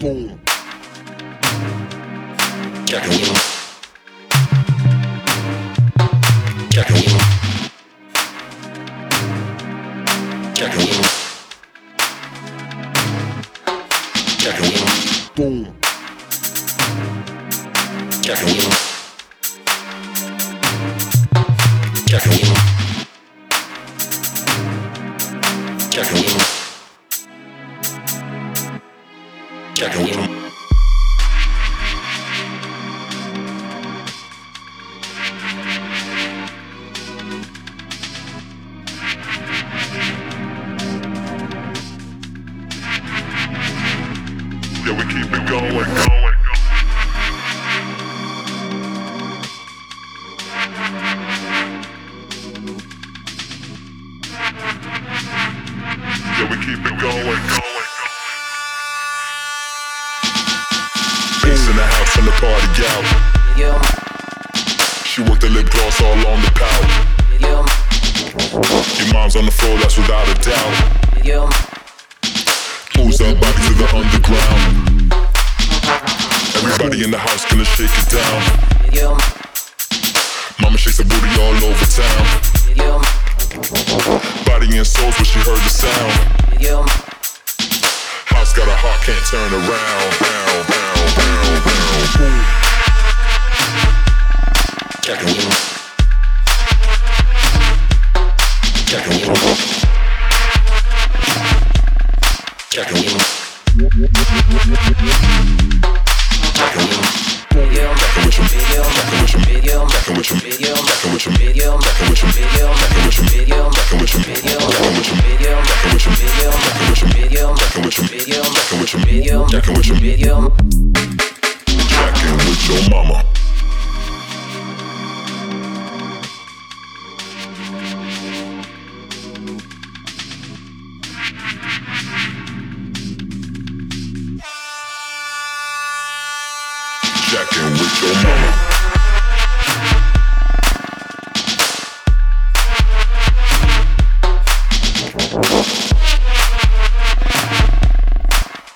Boom. Caramba. Caramba. Caramba. Caramba. Boom. Caramba. Caramba. Caramba. Yeah, we keep it going. Yeah, we keep it going, going. In the house from the party gal. Yo, She worked the lip gloss all on the pout. yo, Your mom's on the floor, that's without a doubt. yo, Moves her body to the underground. Everybody in the house gonna shake it down. yo, Mama shakes her booty all over town. yo, Body and soul's when she heard the sound. yo, House got a heart, can't turn around. Как мимо. Как мимо. Как мимо. Как мимо. Medium. your mama. Checkin' with your mama.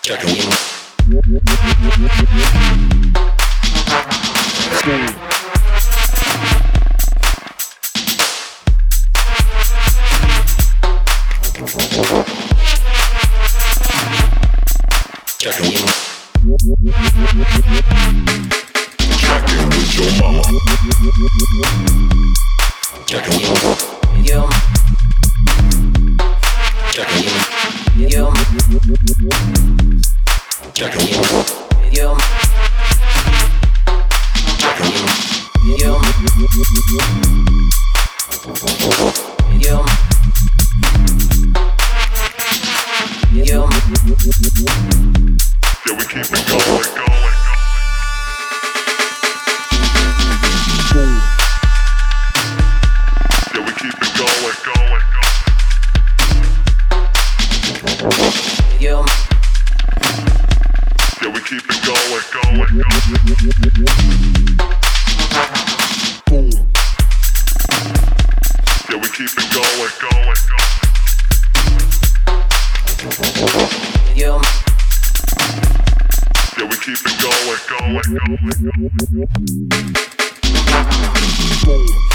Checkin' with your mama. Check with your mama. With your mama. With your with your. Video, Yeah, we keep it going, going, Boom. Yeah, we keep it going, going, video, Yeah, we keep it going, going, going.